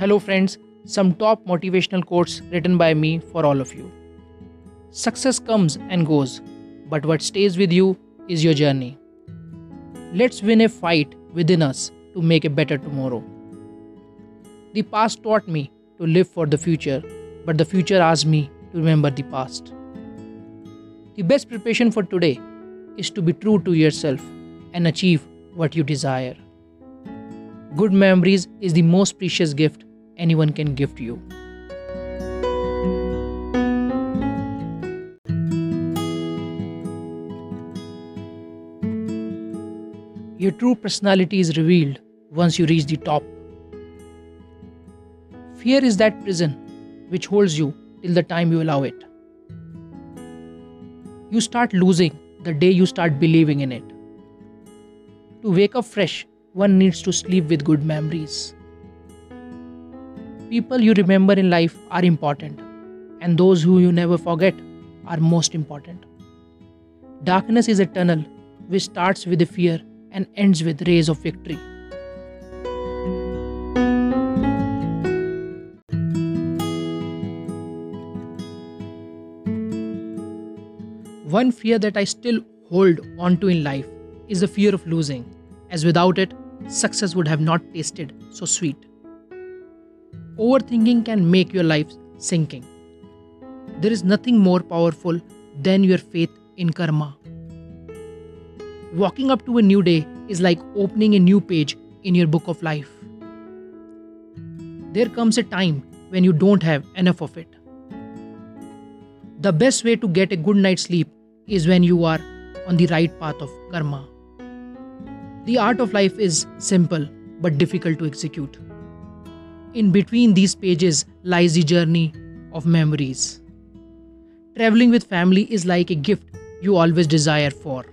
Hello, friends. Some top motivational quotes written by me for all of you. Success comes and goes, but what stays with you is your journey. Let's win a fight within us to make a better tomorrow. The past taught me to live for the future, but the future asked me to remember the past. The best preparation for today is to be true to yourself and achieve what you desire. Good memories is the most precious gift anyone can gift you. Your true personality is revealed once you reach the top. Fear is that prison which holds you till the time you allow it. You start losing the day you start believing in it. To wake up fresh, one needs to sleep with good memories. People you remember in life are important, and those who you never forget are most important. Darkness is a tunnel which starts with fear and ends with rays of victory. One fear that I still hold onto in life is the fear of losing, as without it, success would have not tasted so sweet. Overthinking can make your life sinking. There is nothing more powerful than your faith in karma. Walking up to a new day is like opening a new page in your book of life. There comes a time when you don't have enough of it. The best way to get a good night's sleep is when you are on the right path of karma. The art of life is simple but difficult to execute. In between these pages lies the journey of memories. Traveling with family is like a gift you always desire for.